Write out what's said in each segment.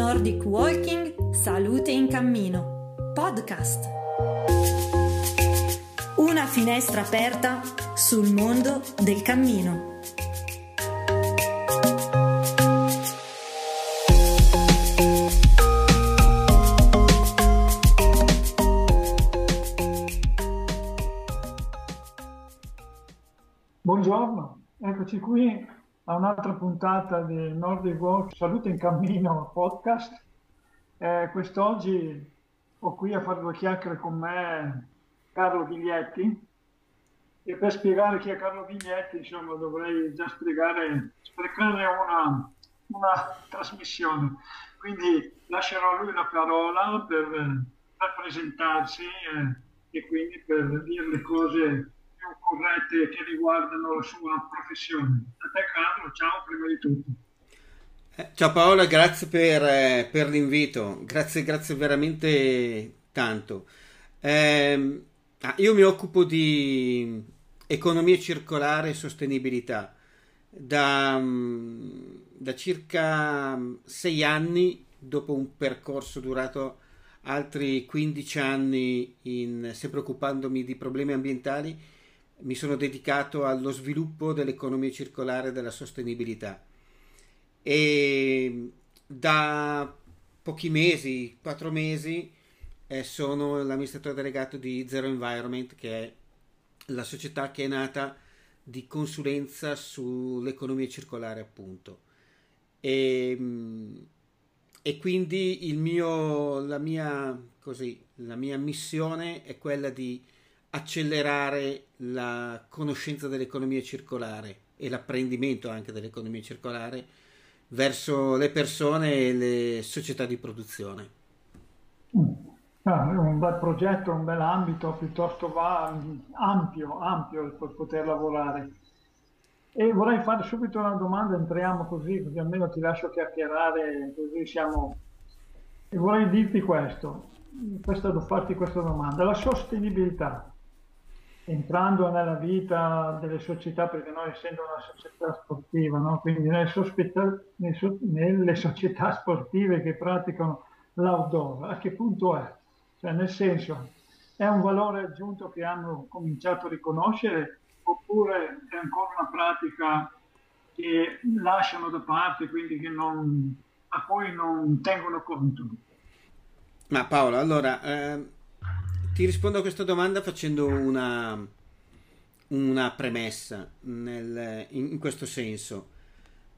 Nordic Walking Salute in Cammino Podcast. Una finestra aperta sul mondo del cammino. Buongiorno, eccoci qui a un'altra puntata di Nordic Walk Salute in Cammino podcast. Eh, quest'oggi ho qui a fare due chiacchiere con me Carlo Biglietti e per spiegare chi è Carlo Biglietti insomma dovrei già spiegare, sprecare una, una trasmissione. Quindi lascerò a lui la parola per, per presentarsi eh, e quindi per dire le cose corrette che riguardano la sua professione. A te Carlo, ciao prima di tutto. Eh, ciao Paola, grazie per, eh, per, l'invito, grazie, grazie veramente tanto. Eh, io mi occupo di economia circolare e sostenibilità da, mm, da circa sei anni, dopo un percorso durato altri 15 anni in, sempre occupandomi di problemi ambientali mi sono dedicato allo sviluppo dell'economia circolare e della sostenibilità e da pochi mesi, quattro mesi, eh, sono l'amministratore delegato di Zero Environment, che è la società che è nata di consulenza sull'economia circolare, appunto. E, e quindi mio, la, mia, così, la mia missione è quella di accelerare la conoscenza dell'economia circolare e l'apprendimento anche dell'economia circolare verso le persone e le società di produzione. Ah, è un bel progetto, un bel ambito, piuttosto va ampio, ampio per poter lavorare. E vorrei fare subito una domanda, entriamo così, così almeno ti lascio chiacchierare, così siamo... E vorrei dirti questo, questo, farti questa domanda. La sostenibilità entrando nella vita delle società, perché noi essendo una società sportiva, no? quindi nelle, nelle, società sportive che praticano l'outdoor, a che punto è? Cioè, nel senso, è un valore aggiunto che hanno cominciato a riconoscere oppure è ancora una pratica che lasciano da parte, quindi non, a cui non tengono conto? Ma Paolo, allora... Eh ti rispondo a questa domanda facendo una, una premessa nel, in, in, questo senso.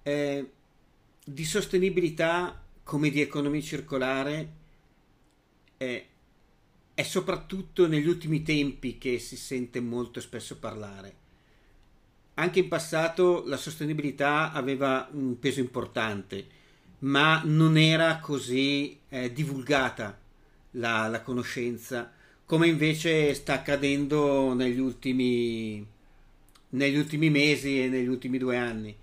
Eh, di sostenibilità come di economia circolare eh, è soprattutto negli ultimi tempi che si sente molto spesso parlare. Anche in passato la sostenibilità aveva un peso importante, ma non era così eh, divulgata la, la conoscenza come invece sta accadendo negli ultimi, negli ultimi mesi e negli ultimi due anni.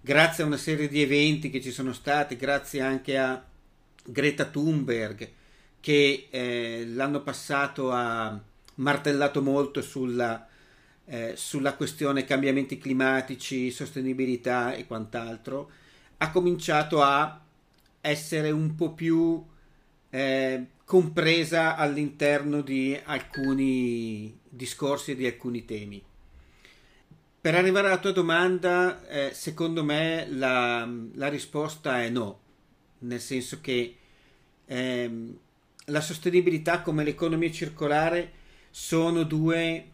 Grazie a una serie di eventi che ci sono stati, grazie anche a Greta Thunberg, che eh, l'anno passato ha martellato molto sulla, eh, sulla questione cambiamenti climatici, sostenibilità e quant'altro, ha cominciato a essere un po' più eh, compresa all'interno di alcuni discorsi e di alcuni temi. Per arrivare alla tua domanda, eh, secondo me la, la, risposta è no, nel senso che ehm, la sostenibilità come l'economia circolare sono due,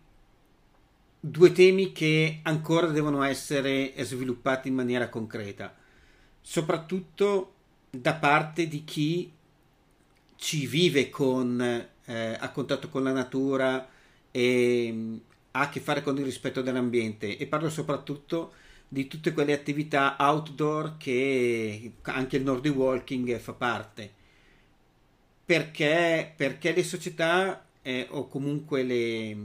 due temi che ancora devono essere sviluppati in maniera concreta, soprattutto da parte di chi ci vive con, eh, a contatto con la natura e mm, ha a che fare con il rispetto dell'ambiente. E parlo soprattutto di tutte quelle attività outdoor che anche il Nordic Walking fa parte. Perché, perché le società eh, o comunque le,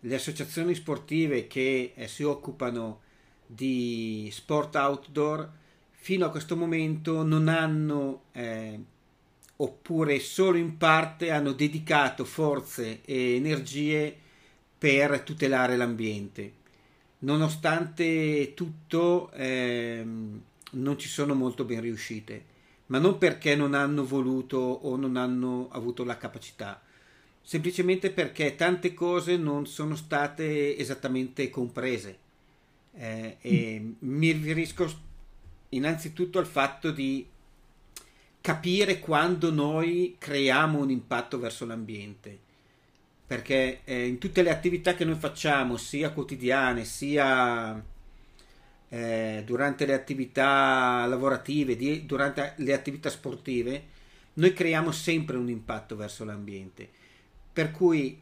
le, associazioni sportive che eh, si occupano di sport outdoor fino a questo momento non hanno eh, oppure solo in parte hanno dedicato forze e energie per tutelare l'ambiente. Nonostante tutto, ehm, non ci sono molto ben riuscite, ma non perché non hanno voluto o non hanno avuto la capacità, semplicemente perché tante cose non sono state esattamente comprese. Eh, e mi riferisco innanzitutto al fatto di capire quando noi creiamo un impatto verso l'ambiente perché eh, in tutte le attività che noi facciamo sia quotidiane sia eh, durante le attività lavorative, di, durante le attività sportive, noi creiamo sempre un impatto verso l'ambiente. Per cui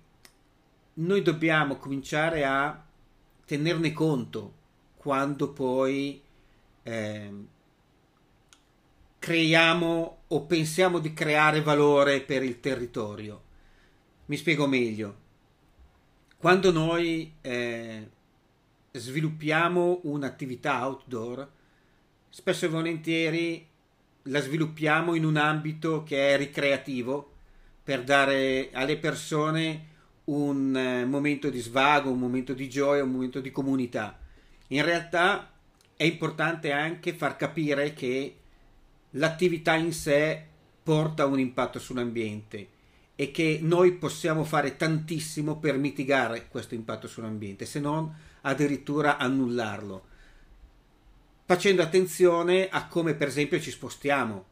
noi dobbiamo cominciare a tenerne conto quando poi eh, creiamo o pensiamo di creare valore per il territorio. Mi spiego meglio. Quando noi eh, sviluppiamo un'attività outdoor, spesso e volentieri la sviluppiamo in un ambito che è ricreativo per dare alle persone un eh, momento di svago, un momento di gioia, un momento di comunità. In realtà è importante anche far capire che l'attività in sé porta un impatto sull'ambiente e che noi possiamo fare tantissimo per mitigare questo impatto sull'ambiente, se non addirittura annullarlo, facendo attenzione a come per esempio ci spostiamo.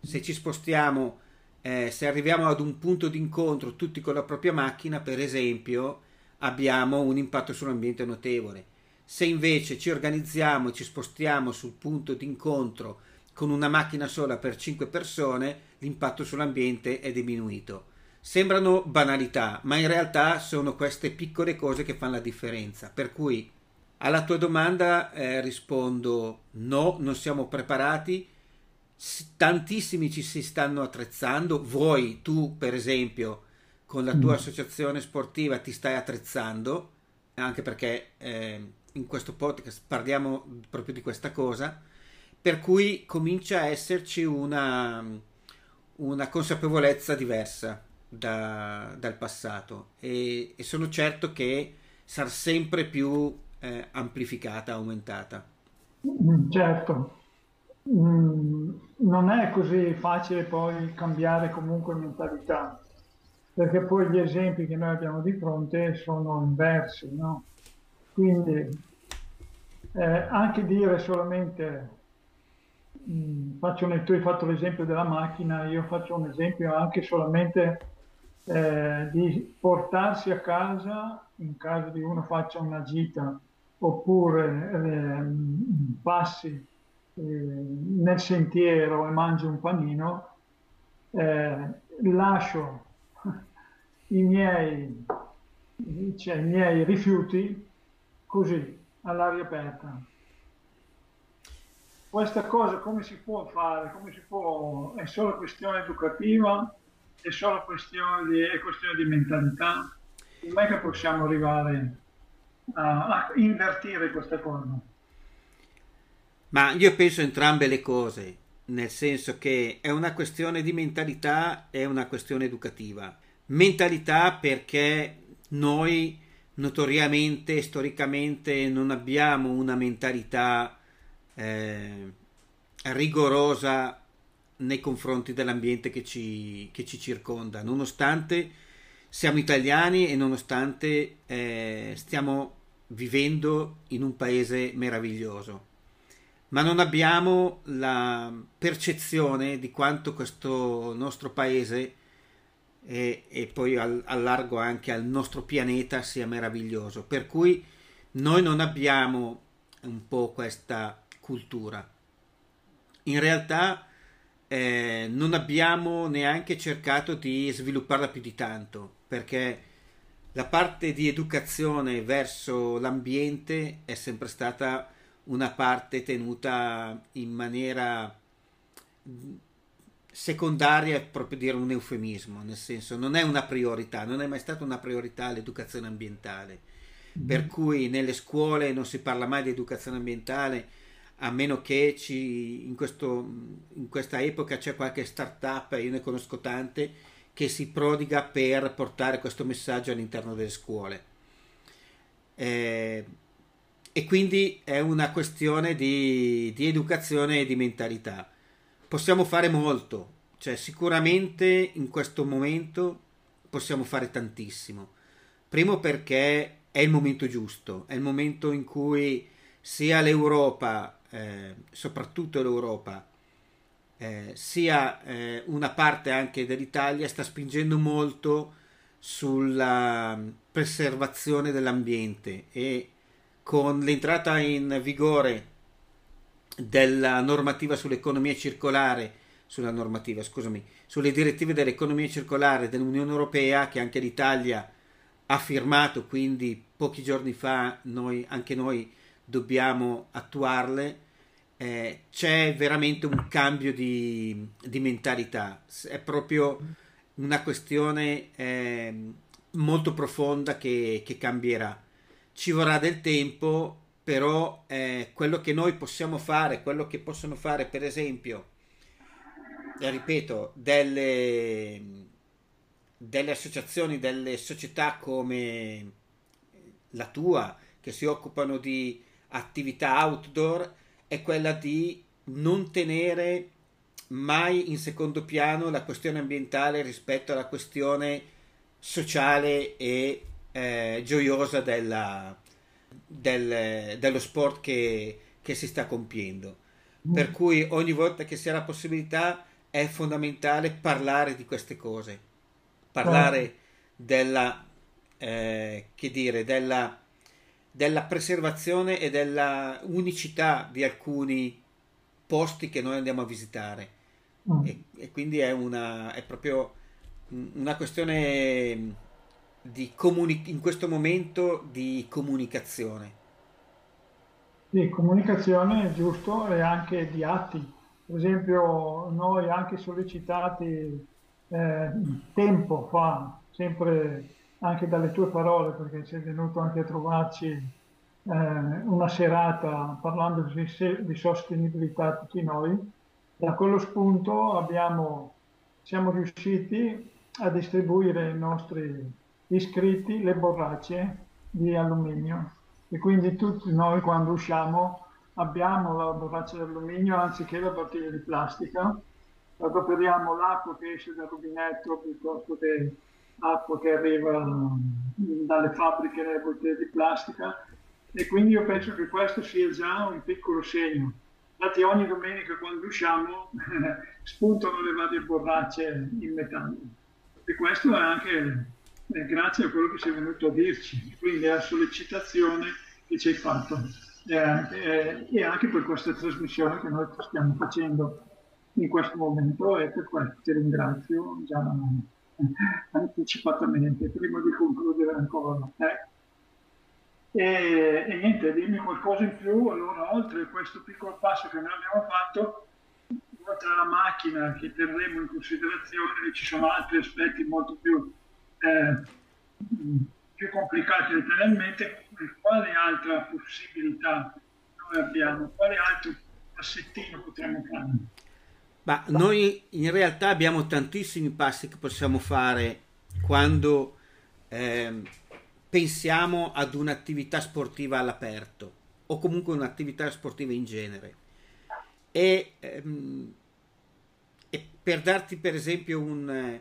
Se ci spostiamo, eh, se arriviamo ad un punto di incontro tutti con la propria macchina, per esempio, abbiamo un impatto sull'ambiente notevole. Se invece ci organizziamo e ci spostiamo sul punto di incontro con una macchina sola per 5 persone, l'impatto sull'ambiente è diminuito. Sembrano banalità, ma in realtà sono queste piccole cose che fanno la differenza. Per cui alla tua domanda eh, rispondo no, non siamo preparati. Tantissimi ci si stanno attrezzando. Voi, tu per esempio, con la tua mm. associazione sportiva ti stai attrezzando, anche perché eh, in questo podcast parliamo proprio di questa cosa. Per cui comincia a esserci una, una consapevolezza diversa da, dal passato e, e, sono certo che sarà sempre più eh, amplificata, aumentata. Mm, certo, mm, non è così facile poi cambiare comunque mentalità, perché poi gli esempi che noi abbiamo di fronte sono inversi, no? Quindi eh, anche dire solamente faccio un, tu hai fatto l'esempio della macchina, io faccio un esempio anche solamente eh, di portarsi a casa, in caso di uno faccia una gita oppure eh, passi eh, nel sentiero e mangi un panino, eh, lascio i miei, cioè, i miei rifiuti così all'aria aperta. Questa cosa come si può fare? Come si può? È solo questione educativa? è solo questione di, è questione di mentalità. Non che possiamo arrivare a, a invertire questa cosa. Ma io penso entrambe le cose, nel senso che è una questione di mentalità e una questione educativa. Mentalità perché noi notoriamente, storicamente, non abbiamo una mentalità eh, rigorosa nei confronti dell'ambiente che ci, che ci circonda, nonostante siamo italiani e nonostante eh, stiamo vivendo in un paese meraviglioso. Ma non abbiamo la percezione di quanto questo nostro paese e, e poi al, allargo anche al nostro pianeta sia meraviglioso. Per cui noi non abbiamo un po' questa cultura. In realtà eh, non abbiamo neanche cercato di svilupparla più di tanto perché la parte di educazione verso l'ambiente è sempre stata una parte tenuta in maniera secondaria è proprio dire un eufemismo, nel senso non è una priorità, non è mai stata una priorità l'educazione ambientale. Per mm-hmm. cui nelle scuole non si parla mai di educazione ambientale a meno che ci, in, questo, in questa epoca c'è qualche startup, io ne conosco tante, che si prodiga per portare questo messaggio all'interno delle scuole. Eh, e quindi è una questione di, di educazione e di mentalità. possiamo fare molto, cioè sicuramente in questo momento possiamo fare tantissimo. Primo perché è il momento giusto, è il momento in cui sia l'Europa, eh, soprattutto l'Europa, eh, sia eh, una parte anche dell'Italia sta spingendo molto sulla preservazione dell'ambiente e con l'entrata in vigore della normativa sull'economia circolare, sulla normativa, scusami, sulle direttive dell'economia circolare dell'Unione Europea che anche l'Italia ha firmato, quindi pochi giorni fa noi, anche noi dobbiamo attuarle. Eh, c'è veramente un cambio di, di, mentalità, è proprio una questione eh, molto profonda che, che cambierà ci vorrà del tempo, però eh, quello che noi possiamo fare, quello che possono fare per esempio, eh, ripeto, delle, delle associazioni, delle società come la tua, che si occupano di attività outdoor, è quella di non tenere mai in secondo piano la questione ambientale rispetto alla questione sociale e eh, gioiosa della, del, dello sport che, che, si sta compiendo. Mm. Per cui ogni volta che si ha la possibilità è fondamentale parlare di queste cose, parlare oh. della, eh, che dire, della, della preservazione e della unicità di alcuni posti che noi andiamo a visitare. Mm. E, e, quindi è, una, è proprio una questione di comuni- in questo momento di comunicazione. Sì, comunicazione giusto e anche di atti. Per esempio, noi anche sollecitati eh, tempo fa, sempre anche dalle tue parole, perché sei venuto anche a trovarci eh, una serata parlando di, di, sostenibilità tutti noi, da quello spunto abbiamo, siamo riusciti a distribuire i nostri iscritti le borracce di alluminio. E quindi tutti noi quando usciamo abbiamo la borraccia di alluminio anziché la bottiglia di plastica, adoperiamo l'acqua che esce dal rubinetto piuttosto che acqua che arriva dalle fabbriche nelle bottiglie di plastica. E quindi io penso che questo sia già un piccolo segno. Infatti ogni domenica quando usciamo spuntano le varie borracce in metallo. E questo è anche eh, grazie a quello che sei venuto a dirci, quindi alla sollecitazione che ci hai fatto. Eh, eh, e anche per questa trasmissione che noi stiamo facendo in questo momento. E per questo ti ringrazio già anticipatamente prima di concludere ancora. Eh. E, e, niente, dimmi qualcosa in più, allora oltre questo piccolo passo che noi abbiamo fatto, oltre alla macchina che terremo in considerazione, ci sono altri aspetti molto più eh, più complicati da tenere in mente, quale altra possibilità noi abbiamo, quale altro passettino potremmo fare? Ma noi in realtà abbiamo tantissimi passi che possiamo fare quando eh, pensiamo ad un'attività sportiva all'aperto o comunque un'attività sportiva in genere. E, ehm, e per darti per esempio un,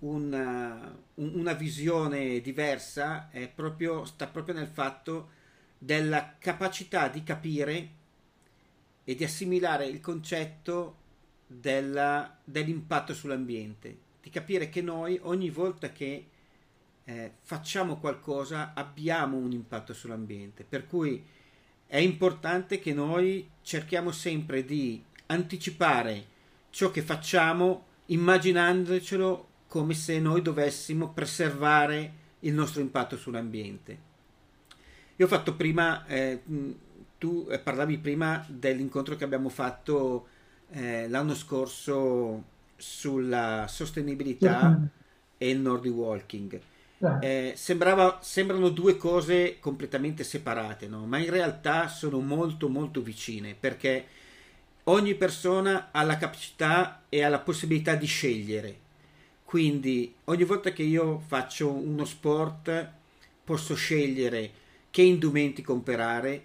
una, una visione diversa proprio, sta proprio nel fatto della capacità di capire e di assimilare il concetto della, dell'impatto sull'ambiente, di capire che noi ogni volta che eh, facciamo qualcosa abbiamo un impatto sull'ambiente, per cui è importante che noi cerchiamo sempre di anticipare ciò che facciamo immaginandocelo come se noi dovessimo preservare il nostro impatto sull'ambiente. Io ho fatto prima, eh, tu eh, parlavi prima dell'incontro che abbiamo fatto eh, l'anno scorso sulla sostenibilità e il Nordic Walking. Eh, sembrava, sembrano due cose completamente separate, no? ma in realtà sono molto molto vicine perché ogni persona ha la capacità e ha la possibilità di scegliere quindi ogni volta che io faccio uno sport posso scegliere che indumenti comprare,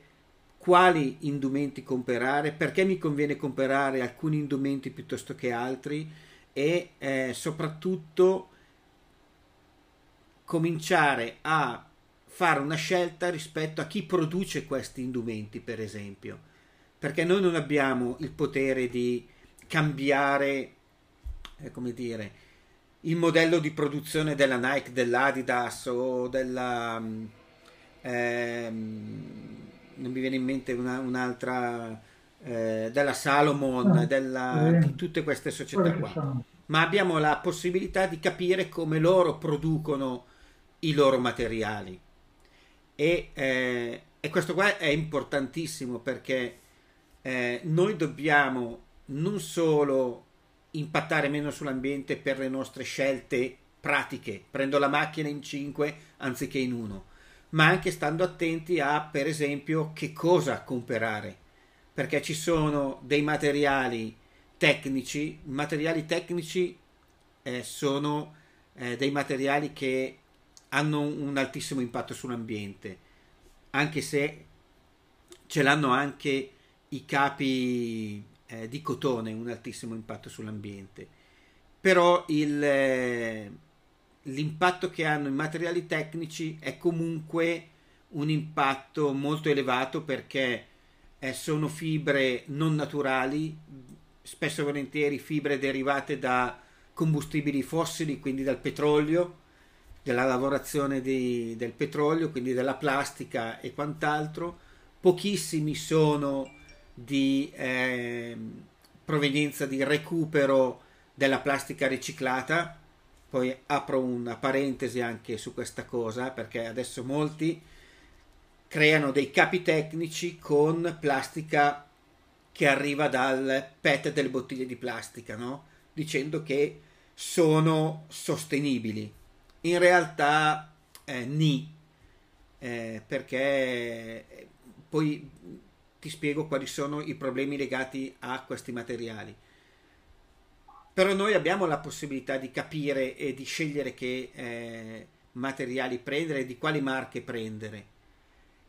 quali indumenti comprare, perché mi conviene comprare alcuni indumenti piuttosto che altri e eh, soprattutto cominciare a fare una scelta rispetto a chi produce questi indumenti, per esempio, perché noi non abbiamo il potere di cambiare, eh, come dire, il modello di produzione della Nike, dell'Adidas o della... Ehm, non mi viene in mente una, un'altra eh, della Salomon, ah, della, di tutte queste società qua. Ma abbiamo la possibilità di capire come loro producono i loro materiali. E, eh, e questo qua è importantissimo perché eh, noi dobbiamo non solo impattare meno sull'ambiente per le nostre scelte pratiche, prendo la macchina in 5 anziché in 1, ma anche stando attenti a, per esempio, che cosa comprare, perché ci sono dei materiali tecnici, materiali tecnici eh, sono eh, dei materiali che hanno un altissimo impatto sull'ambiente, anche se ce l'hanno anche i capi eh, di cotone, un altissimo impatto sull'ambiente. Però il, eh, l'impatto che hanno i materiali tecnici è comunque un impatto molto elevato perché eh, sono fibre non naturali, spesso e volentieri fibre derivate da combustibili fossili, quindi dal petrolio, della lavorazione di, del petrolio, quindi della plastica e quant'altro. Pochissimi sono di eh, provenienza di recupero della plastica riciclata. Poi apro una parentesi anche su questa cosa perché adesso molti creano dei capi tecnici con plastica che arriva dal PET delle bottiglie di plastica, no? dicendo che sono sostenibili in realtà eh, ni, eh, perché poi ti spiego quali sono i problemi legati a questi materiali. Però noi abbiamo la possibilità di capire e di scegliere che eh, materiali prendere e di quali marche prendere.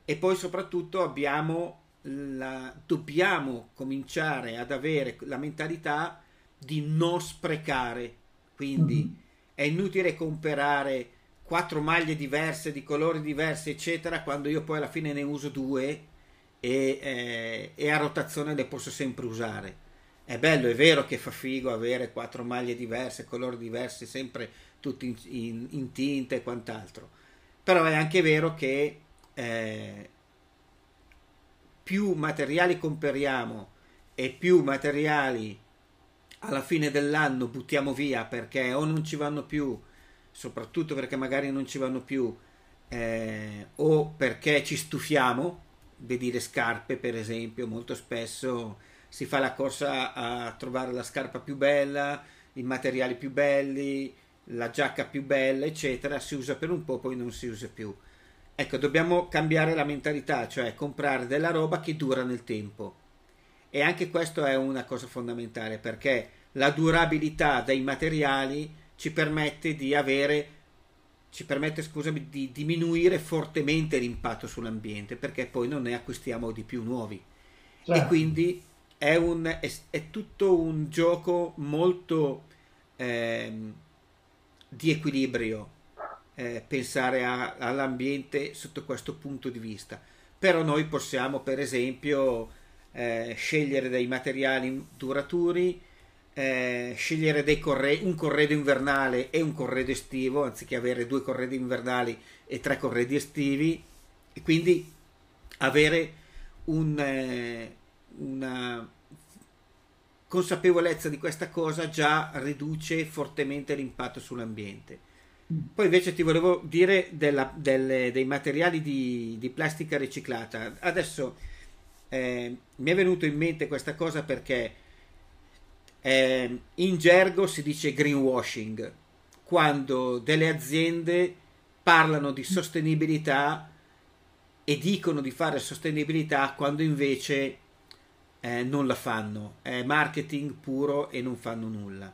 E poi soprattutto abbiamo la, dobbiamo cominciare ad avere la mentalità di non sprecare. Quindi mm-hmm è inutile comprare quattro maglie diverse di colori diversi eccetera quando io poi alla fine ne uso due e, eh, e a rotazione le posso sempre usare è bello, è vero che fa figo avere quattro maglie diverse, colori diversi, sempre tutti in, in, in tinta e quant'altro. Però è anche vero che eh, più materiali comperiamo e più materiali alla fine dell'anno buttiamo via perché o non ci vanno più, soprattutto perché magari non ci vanno più, eh, o perché ci stufiamo, vedi le scarpe per esempio, molto spesso si fa la corsa a trovare la scarpa più bella, i materiali più belli, la giacca più bella, eccetera, si usa per un po', poi non si usa più. Ecco, dobbiamo cambiare la mentalità, cioè comprare della roba che dura nel tempo e anche questo è una cosa fondamentale perché la durabilità dei materiali ci permette di avere ci permette scusami di diminuire fortemente l'impatto sull'ambiente perché poi non ne acquistiamo di più nuovi certo. e quindi è, un, è, è, tutto un gioco molto eh, di equilibrio eh, pensare a, all'ambiente sotto questo punto di vista. Però noi possiamo per esempio eh, scegliere dei materiali duraturi, eh, scegliere corre- un corredo invernale e un corredo estivo, anziché avere due corredi invernali e tre corredi estivi, e quindi avere un, eh, una consapevolezza di questa cosa già riduce fortemente l'impatto sull'ambiente. Poi invece ti volevo dire della, delle, dei materiali di, di plastica riciclata. Adesso eh, mi è venuto in mente questa cosa perché eh, in gergo si dice greenwashing quando delle aziende parlano di sostenibilità e dicono di fare sostenibilità quando invece eh, non la fanno, è marketing puro e non fanno nulla.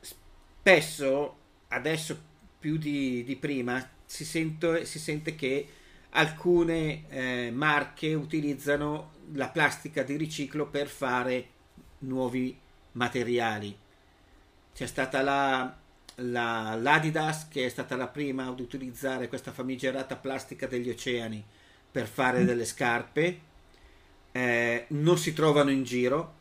Spesso, adesso più di, di prima, si, sento, si sente che alcune eh, marche utilizzano la plastica di riciclo per fare nuovi materiali. C'è stata la, la, l'Adidas che è stata la prima ad utilizzare questa famigerata plastica degli oceani per fare mm. delle scarpe. Eh, non si trovano in giro,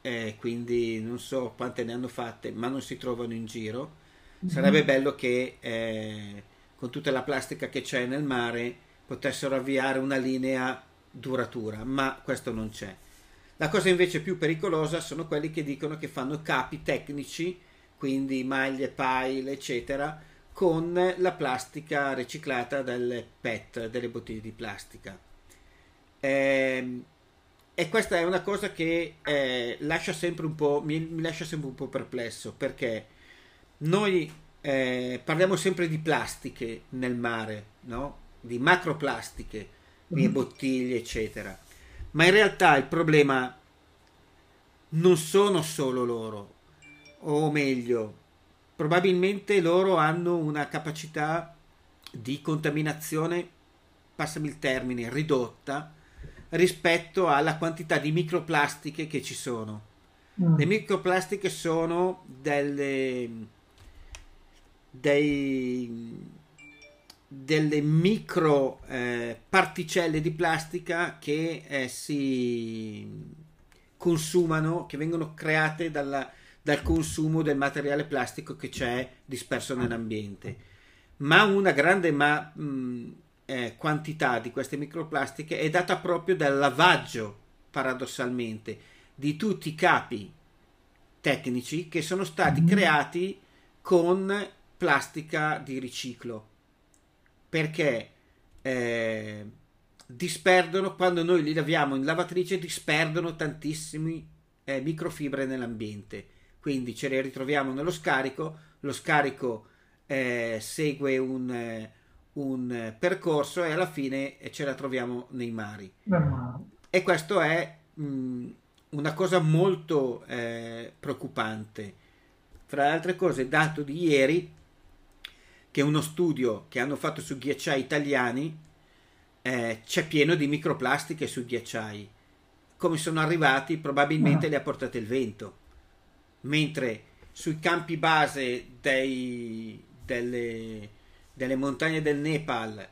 eh, quindi non so quante ne hanno fatte, ma non si trovano in giro. Mm-hmm. Sarebbe bello che eh, con tutta la plastica che c'è nel mare potessero avviare una linea duratura, ma questo non c'è. La cosa invece più pericolosa sono quelli che dicono che fanno capi tecnici, quindi maglie, pile, eccetera, con la plastica riciclata delle PET, delle bottiglie di plastica. Eh, e questa è una cosa che eh, lascia sempre un po', mi, mi, lascia sempre un po' perplesso perché noi eh, parliamo sempre di plastiche nel mare, no? di macroplastiche, mm. bottiglie, eccetera. Ma in realtà il problema non sono solo loro, o meglio, probabilmente loro hanno una capacità di contaminazione, passami il termine, ridotta rispetto alla quantità di microplastiche che ci sono. Mm. Le microplastiche sono delle, dei, delle micro eh, particelle di plastica che eh, si consumano, che vengono create dalla, dal consumo del materiale plastico che c'è disperso nell'ambiente. Ma una grande ma, mh, eh, quantità di queste microplastiche è data proprio dal lavaggio, paradossalmente, di tutti i capi tecnici che sono stati mm-hmm. creati con plastica di riciclo perché eh, disperdono quando noi li laviamo in lavatrice disperdono tantissimi eh, microfibre nell'ambiente quindi ce le ritroviamo nello scarico lo scarico eh, segue un, eh, un, percorso e alla fine ce la troviamo nei mari e questo è mh, una cosa molto eh, preoccupante fra le altre cose dato di ieri che uno studio che hanno fatto su ghiacciai italiani eh, c'è pieno di microplastiche sui ghiacciai. Come sono arrivati? Probabilmente ah. le ha portate il vento. Mentre sui campi base dei, delle, delle, montagne del Nepal,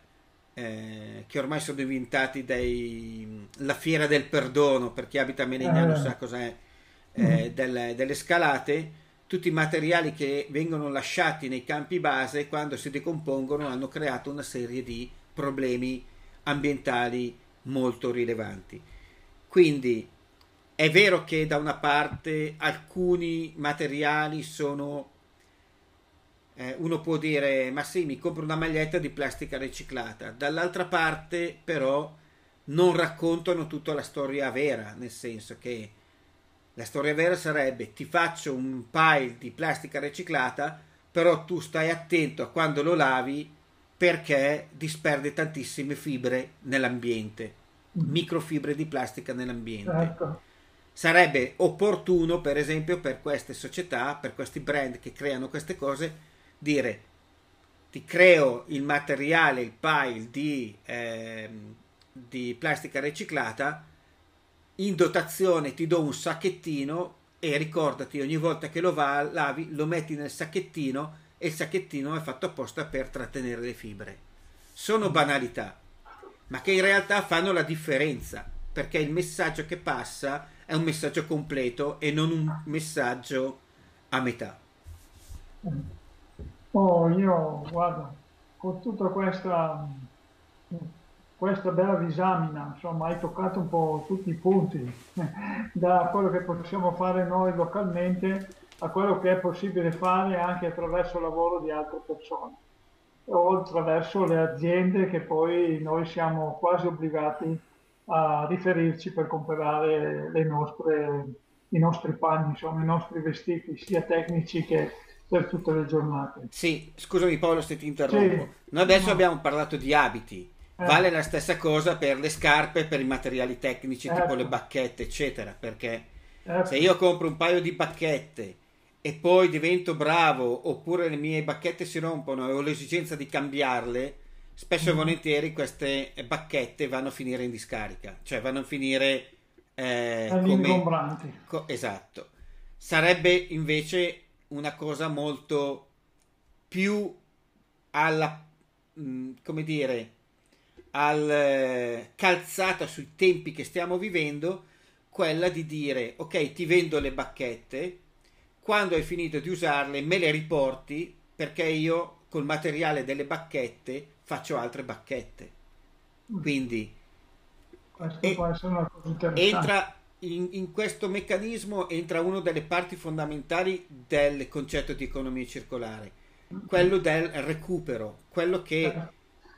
eh, che ormai sono diventati dei, la fiera del perdono, per chi abita a Melegnano eh. sa cos'è, eh, mm. delle, delle scalate, tutti i materiali che vengono lasciati nei campi base quando si decompongono hanno creato una serie di problemi ambientali molto rilevanti. Quindi è vero che da una parte alcuni materiali sono eh, uno può dire ma sì mi compro una maglietta di plastica riciclata dall'altra parte però non raccontano tutta la storia vera nel senso che la storia vera sarebbe ti faccio un pile di plastica riciclata, però tu stai attento a quando lo lavi perché disperde tantissime fibre nell'ambiente, mm. microfibre di plastica nell'ambiente. Certo. Sarebbe opportuno, per esempio, per queste società, per questi brand che creano queste cose, dire ti creo il materiale, il pile di, eh, di plastica riciclata, in dotazione ti do un sacchettino e ricordati ogni volta che lo va, lavi lo metti nel sacchettino e il sacchettino è fatto apposta per trattenere le fibre. Sono banalità, ma che in realtà fanno la differenza, perché il messaggio che passa è un messaggio completo e non un messaggio a metà. Oh, io guarda, con tutta questa questa bella disamina, insomma, hai toccato un po' tutti i punti, da quello che possiamo fare noi localmente a quello che è possibile fare anche attraverso il lavoro di altre persone o attraverso le aziende che poi noi siamo quasi obbligati a riferirci per comprare nostre, i nostri panni, insomma, i nostri vestiti, sia tecnici che per tutte le giornate. Sì, scusami Paolo se ti interrompo. Sì. Noi adesso no. abbiamo parlato di abiti, eh. Vale la stessa cosa per le scarpe, per i materiali tecnici tipo ecco. le bacchette, eccetera. Perché ecco. se io compro un paio di bacchette e poi divento bravo, oppure le mie bacchette si rompono e ho l'esigenza di cambiarle, spesso e volentieri queste bacchette vanno a finire in discarica, cioè vanno a finire eh, come... Co- esatto. Sarebbe invece una cosa molto più alla, mm, come dire, al eh, calzata sui tempi che stiamo vivendo, quella di dire ok, ti vendo le bacchette, quando hai finito di usarle me le riporti perché io col materiale delle bacchette faccio altre bacchette. Quindi questo può essere una cosa interessante. Entra in, in, questo meccanismo entra una delle parti fondamentali del concetto di economia circolare, quello del recupero, quello che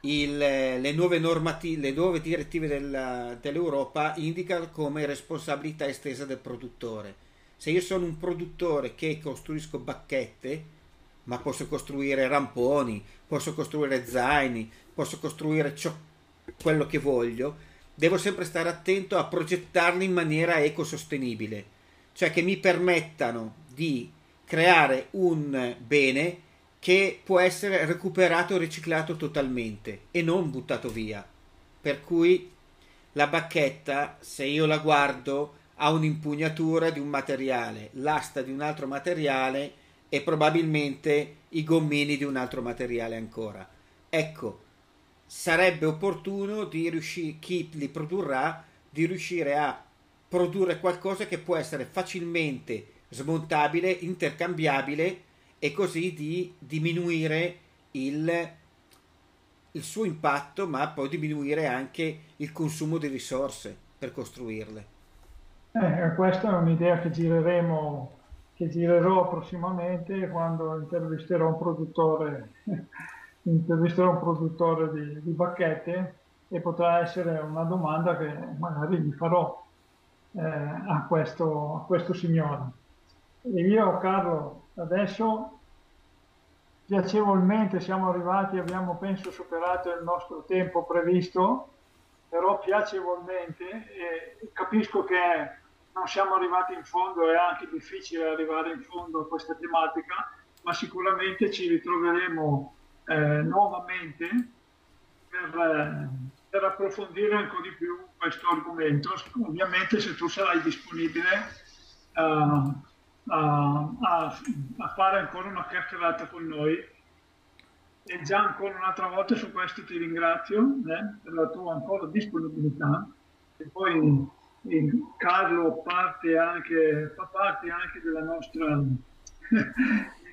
il, le nuove normative, le nuove direttive della, dell'Europa indicano come responsabilità estesa del produttore. Se io sono un produttore che costruisco bacchette, ma posso costruire ramponi, posso costruire zaini, posso costruire ciò, quello che voglio, devo sempre stare attento a progettarli in maniera ecosostenibile, cioè che mi permettano di creare un bene che può essere recuperato e riciclato totalmente e non buttato via. Per cui la bacchetta, se io la guardo, ha un'impugnatura di un materiale, l'asta di un altro materiale e probabilmente i gommini di un altro materiale ancora. Ecco, sarebbe opportuno di riuscire, chi li produrrà, di riuscire a produrre qualcosa che può essere facilmente smontabile, intercambiabile e così di diminuire il, il suo impatto, ma poi diminuire anche il consumo di risorse per costruirle. Eh, questa è un'idea che gireremo, che girerò prossimamente quando intervisterò un produttore intervisterò un produttore di, di, bacchette e potrà essere una domanda che magari gli farò eh, a, questo, a questo signore. E io, Carlo, adesso piacevolmente siamo arrivati, abbiamo penso superato il nostro tempo previsto, però piacevolmente e capisco che non siamo arrivati in fondo, è anche difficile arrivare in fondo a questa tematica, ma sicuramente ci ritroveremo eh, nuovamente per, eh, per, approfondire ancora di più questo argomento. Ovviamente se tu sarai disponibile uh, a, a, a, fare ancora una chiacchierata con noi. E già ancora un'altra volta su questo ti ringrazio eh, per la tua ancora disponibilità. E poi Carlo parte anche, fa parte anche della nostra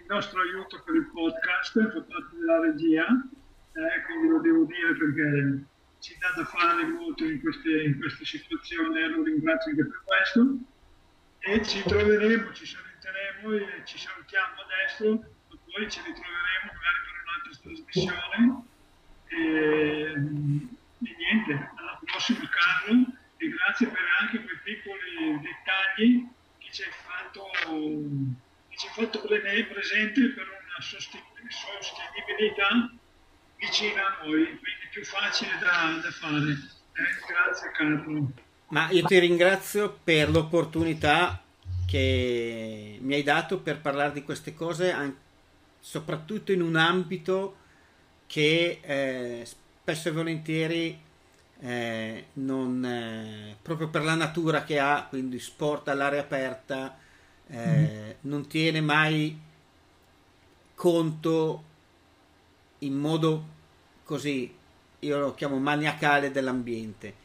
il nostro aiuto per il podcast, fa parte della regia, eh, quindi lo devo dire perché ci dà da fare molto in queste, in queste situazioni e lo ringrazio anche per questo. E ci troveremo, ci saluteremo e ci salutiamo adesso, ma poi ci ritroveremo magari per un'altra trasmissione. E, e niente, alla prossima Carlo e grazie per anche quei piccoli dettagli che ci hai fatto ci ha fatto presente per una sostenibilità vicina a noi, quindi più facile da, da fare. Eh, grazie Carlo. Ma io ti ringrazio per l'opportunità che mi hai dato per parlare di queste cose, soprattutto in un ambito che eh, spesso e volentieri eh, non, eh, proprio per la natura che ha, quindi sport all'aria aperta, eh, non tiene mai conto in modo così, io lo chiamo maniacale dell'ambiente.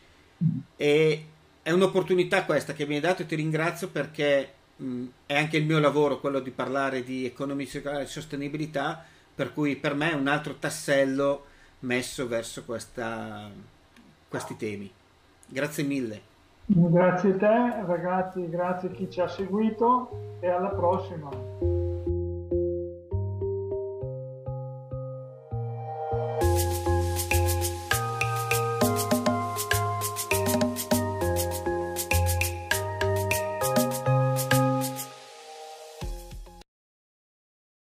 E è un'opportunità questa che mi hai dato e ti ringrazio perché mh, è anche il mio lavoro quello di parlare di economia circolare e sostenibilità, per cui per me è un altro tassello messo verso questa, questi temi. Grazie mille. Grazie a te ragazzi, grazie a chi ci ha seguito e alla prossima.